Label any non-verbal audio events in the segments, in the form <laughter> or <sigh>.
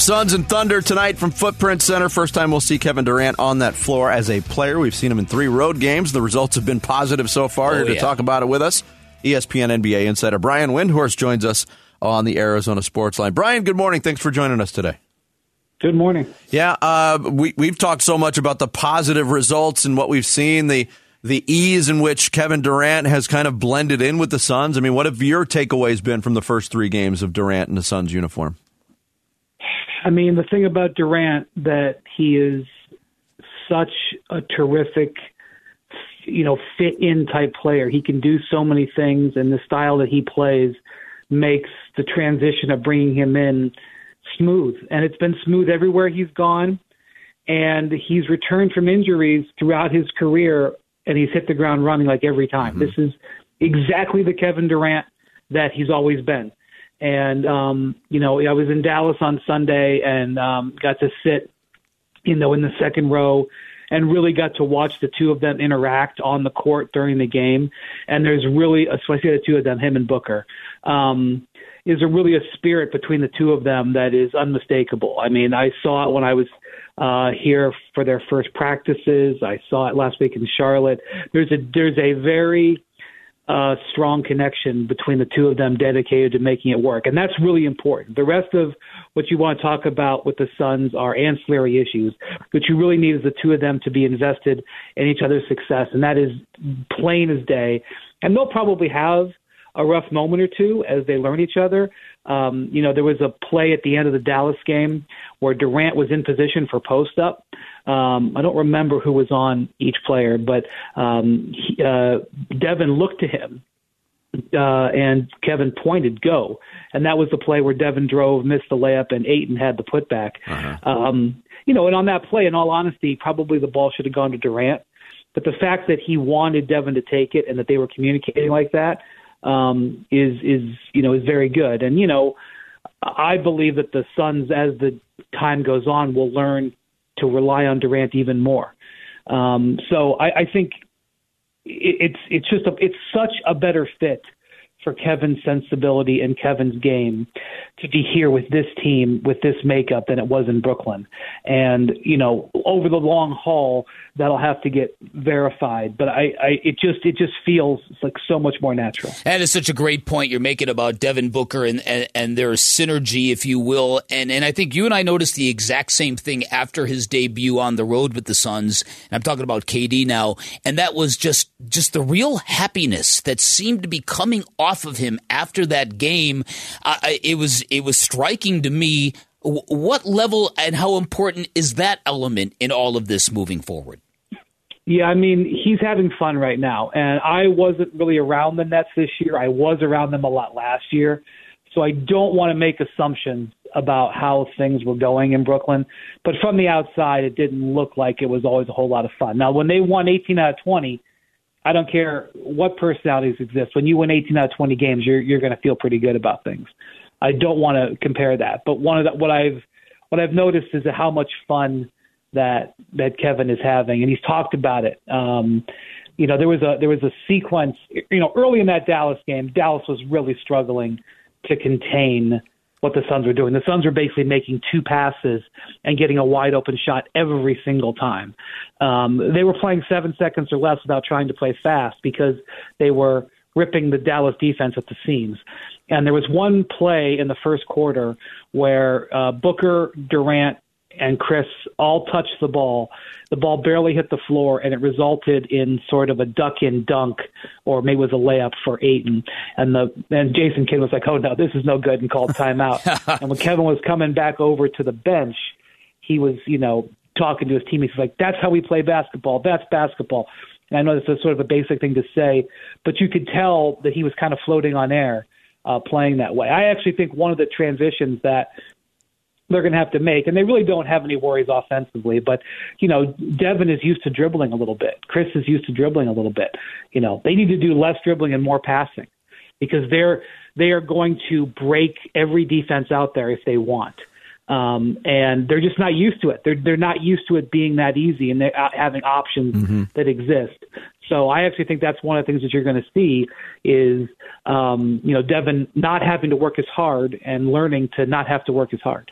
Suns and Thunder tonight from Footprint Center. First time we'll see Kevin Durant on that floor as a player. We've seen him in three road games. The results have been positive so far. Oh, Here to yeah. talk about it with us, ESPN NBA insider Brian Windhorst joins us on the Arizona Sports Line. Brian, good morning. Thanks for joining us today. Good morning. Yeah, uh, we we've talked so much about the positive results and what we've seen, the the ease in which Kevin Durant has kind of blended in with the Suns. I mean, what have your takeaways been from the first three games of Durant in the Suns uniform? I mean, the thing about Durant that he is such a terrific, you know, fit in type player. He can do so many things, and the style that he plays makes the transition of bringing him in smooth. And it's been smooth everywhere he's gone. And he's returned from injuries throughout his career, and he's hit the ground running like every time. Mm-hmm. This is exactly the Kevin Durant that he's always been. And um, you know, I was in Dallas on Sunday and um, got to sit, you know, in the second row and really got to watch the two of them interact on the court during the game. And there's really, say the two of them, him and Booker, um, is a really a spirit between the two of them that is unmistakable. I mean, I saw it when I was uh, here for their first practices. I saw it last week in Charlotte. There's a there's a very uh, strong connection between the two of them dedicated to making it work. And that's really important. The rest of what you want to talk about with the Suns are ancillary issues. What you really need is the two of them to be invested in each other's success. And that is plain as day. And they'll probably have a rough moment or two as they learn each other. Um, you know, there was a play at the end of the Dallas game where Durant was in position for post up. Um, I don't remember who was on each player, but um, he, uh, Devin looked to him uh, and Kevin pointed go, and that was the play where Devin drove, missed the layup, and Ayton had the putback. Um, you know, and on that play, in all honesty, probably the ball should have gone to Durant. But the fact that he wanted Devin to take it and that they were communicating like that um, is is you know is very good. And you know, I believe that the Suns, as the time goes on, will learn to rely on Durant even more. Um, so I, I think it, it's it's just a, it's such a better fit for Kevin's sensibility and Kevin's game to be here with this team with this makeup than it was in Brooklyn. And you know, over the long haul, that'll have to get verified. But I, I it just it just feels like so much more natural. That is such a great point you're making about Devin Booker and, and, and their synergy, if you will. And and I think you and I noticed the exact same thing after his debut on the road with the Suns. And I'm talking about KD now. And that was just just the real happiness that seemed to be coming off of him after that game. It was it was striking to me. What level and how important is that element in all of this moving forward? Yeah, I mean, he's having fun right now. And I wasn't really around the Nets this year. I was around them a lot last year. So I don't want to make assumptions about how things were going in Brooklyn. But from the outside, it didn't look like it was always a whole lot of fun. Now, when they won 18 out of 20, I don't care what personalities exist. When you win 18 out of 20 games, you're you're going to feel pretty good about things. I don't want to compare that, but one of the, what I've what I've noticed is how much fun that that Kevin is having, and he's talked about it. Um, you know, there was a there was a sequence. You know, early in that Dallas game, Dallas was really struggling to contain what the Suns were doing. The Suns were basically making two passes and getting a wide open shot every single time. Um, they were playing seven seconds or less without trying to play fast because they were ripping the Dallas defense at the seams. And there was one play in the first quarter where uh, Booker, Durant, and Chris all touched the ball. The ball barely hit the floor, and it resulted in sort of a duck-in dunk, or maybe it was a layup for Ayton. And the and Jason Kidd was like, "Oh no, this is no good," and called timeout. <laughs> and when Kevin was coming back over to the bench, he was, you know, talking to his teammates. Like, "That's how we play basketball. That's basketball." And I know this is sort of a basic thing to say, but you could tell that he was kind of floating on air, uh, playing that way. I actually think one of the transitions that they're going to have to make, and they really don't have any worries offensively. But you know, Devin is used to dribbling a little bit. Chris is used to dribbling a little bit. You know, they need to do less dribbling and more passing because they're they are going to break every defense out there if they want. Um, and they're just not used to it. They're they're not used to it being that easy and they're out having options that exist. So I actually think that's one of the things that you're going to see is um, you know Devin not having to work as hard and learning to not have to work as hard.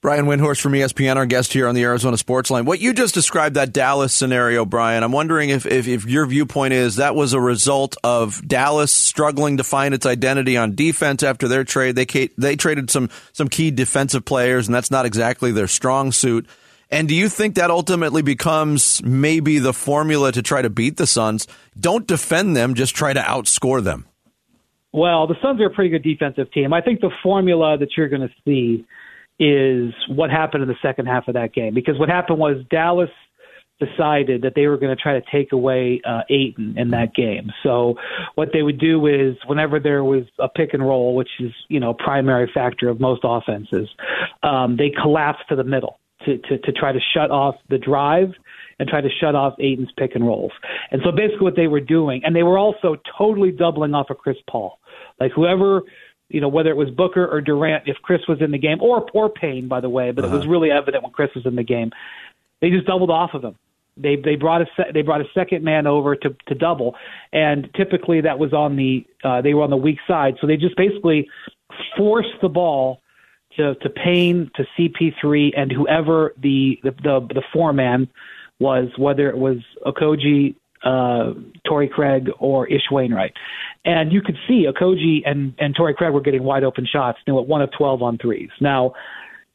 Brian Windhorst from ESPN, our guest here on the Arizona Sports Line. What you just described, that Dallas scenario, Brian, I'm wondering if, if, if, your viewpoint is that was a result of Dallas struggling to find its identity on defense after their trade. They they traded some some key defensive players, and that's not exactly their strong suit. And do you think that ultimately becomes maybe the formula to try to beat the Suns? Don't defend them, just try to outscore them. Well, the Suns are a pretty good defensive team. I think the formula that you're going to see is what happened in the second half of that game. Because what happened was Dallas decided that they were going to try to take away uh, Ayton in that game. So what they would do is whenever there was a pick and roll, which is you know a primary factor of most offenses, um, they collapse to the middle to, to to try to shut off the drive and try to shut off Ayton's pick and rolls. And so basically what they were doing, and they were also totally doubling off of Chris Paul. Like whoever you know, whether it was Booker or Durant, if Chris was in the game, or or Payne, by the way, but uh-huh. it was uh-huh. really evident when Chris was in the game. They just doubled off of him. They they brought a se- they brought a second man over to to double, and typically that was on the uh, they were on the weak side, so they just basically forced the ball to to Payne to CP3 and whoever the the the, the four man was, whether it was Okogie, uh, Torrey Craig or Ish Wainwright. And you could see Okogie and, and Torrey Craig were getting wide open shots, you know, at one of 12 on threes. Now,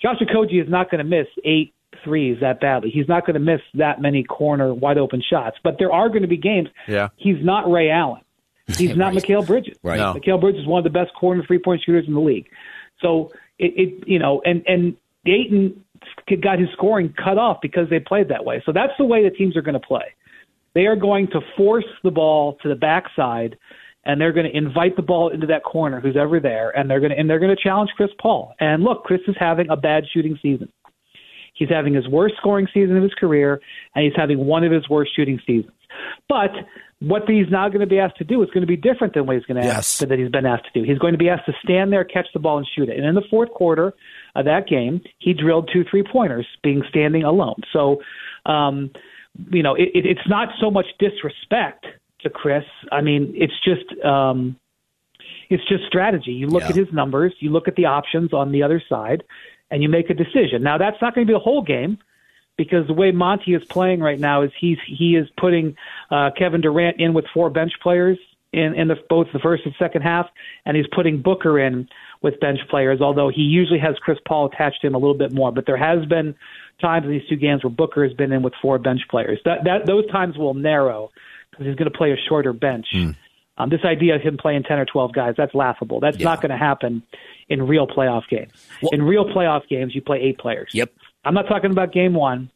Josh Okogie is not going to miss eight threes that badly. He's not going to miss that many corner wide open shots. But there are going to be games. Yeah. He's not Ray Allen. He's <laughs> not right. Mikal Bridges. Right. No. Mikal Bridges is one of the best corner three point shooters in the league. So it, it you know, and and Ayton got his scoring cut off because they played that way. So that's the way the teams are going to play. They are going to force the ball to the backside, and they're going to invite the ball into that corner, who's ever there, and they're going to and they're going to challenge Chris Paul. And look, Chris is having a bad shooting season. He's having his worst scoring season of his career, and he's having one of his worst shooting seasons. But what he's now going to be asked to do is going to be different than what he's going to yes. ask that he's been asked to do. He's going to be asked to stand there, catch the ball, and shoot it. And in the fourth quarter of that game, he drilled two three pointers, being standing alone. So um, you know, it, it, it's not so much disrespect to Chris. I mean, it's just um, it's just strategy. You look yeah. at his numbers, you look at the options on the other side, and you make a decision. Now, that's not going to be the whole game because the way Monty is playing right now is he's he is putting uh, Kevin Durant in with four bench players in in the both the first and second half, and he's putting Booker in with bench players. Although he usually has Chris Paul attached to him a little bit more, but there has been times in these two games where Booker has been in with four bench players. That that those times will narrow because he's going to play a shorter bench. Mm. Um, this idea of him playing ten or twelve guys that's laughable. That's yeah. not going to happen in real playoff games. Well, in real playoff games, you play eight players. Yep. I'm not talking about game one.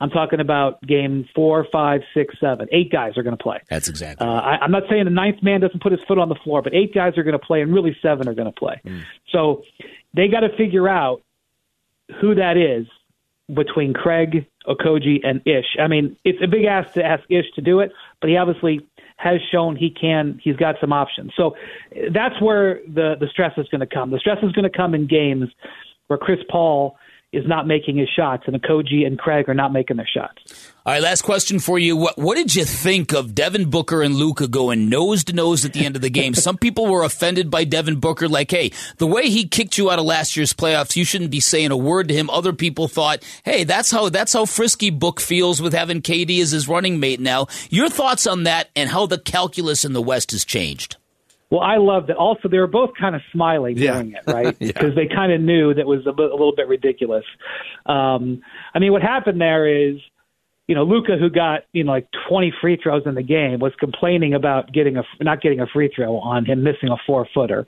I'm talking about game four, five, six, seven. Eight guys are going to play. That's exactly. Uh, I, I'm not saying the ninth man doesn't put his foot on the floor, but eight guys are going to play, and really seven are going to play. Mm. So they got to figure out who that is between Craig, Okogie, and Ish. I mean, it's a big ask to ask Ish to do it, but he obviously has shown he can. He's got some options. So that's where the the stress is going to come. The stress is going to come in games where Chris Paul is not making his shots, and Koji and Craig are not making their shots. All right, last question for you. What, what did you think of Devin Booker and Luka going nose to nose at the end of the game? Some people were offended by Devin Booker, like, hey, the way he kicked you out of last year's playoffs, you shouldn't be saying a word to him. Other people thought, hey, that's how that's how frisky Book feels with having KD as his running mate now. Your thoughts on that and how the calculus in the West has changed? Well, I loved it. Also, they were both kind of smiling yeah. doing it, right? Because <laughs> yeah. they kind of knew that was a, bit, a little bit ridiculous. Um, I mean, what happened there is, you know, Luka, who got you know like 20 free throws in the game, was complaining about getting a not getting a free throw on him missing a four footer.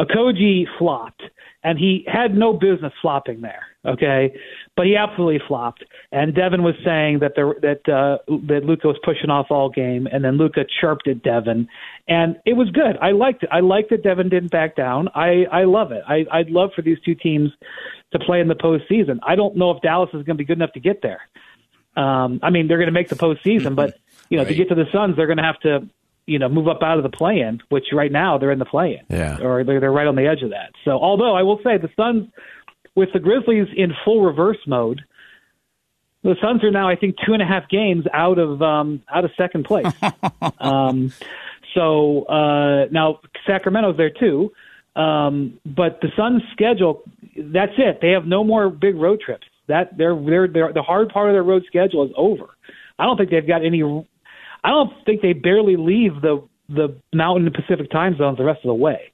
Okogie flopped, and he had no business flopping there. Okay, but he absolutely flopped. And Devin was saying that the that uh, that Luka was pushing off all game, and then Luka chirped at Devin, and it was good. I liked it. I liked that Devin didn't back down. I I love it. I I'd love for these two teams to play in the postseason. I don't know if Dallas is going to be good enough to get there. Um, I mean, they're going to make the postseason, but <laughs> you know, right. to get to the Suns, they're going to have to you know move up out of the play-in, which right now they're in the play-in, yeah, or they're they're right on the edge of that. So, although I will say the Suns with the Grizzlies in full reverse mode, the Suns are now, I think, two and a half games out of um, out of second place. <laughs> um, so uh, now Sacramento's there too, um, but the Suns' schedule that's it. They have no more big road trips. That they're, they're, they're the hard part of their road schedule is over. I don't think they've got any. I don't think they barely leave the the Mountain Pacific time zones the rest of the way.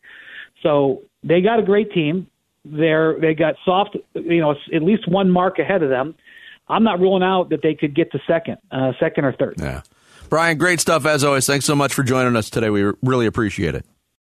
So they got a great team. They're they got soft, you know, at least one mark ahead of them. I'm not ruling out that they could get to second, uh, second or third. Yeah, Brian, great stuff as always. Thanks so much for joining us today. We really appreciate it.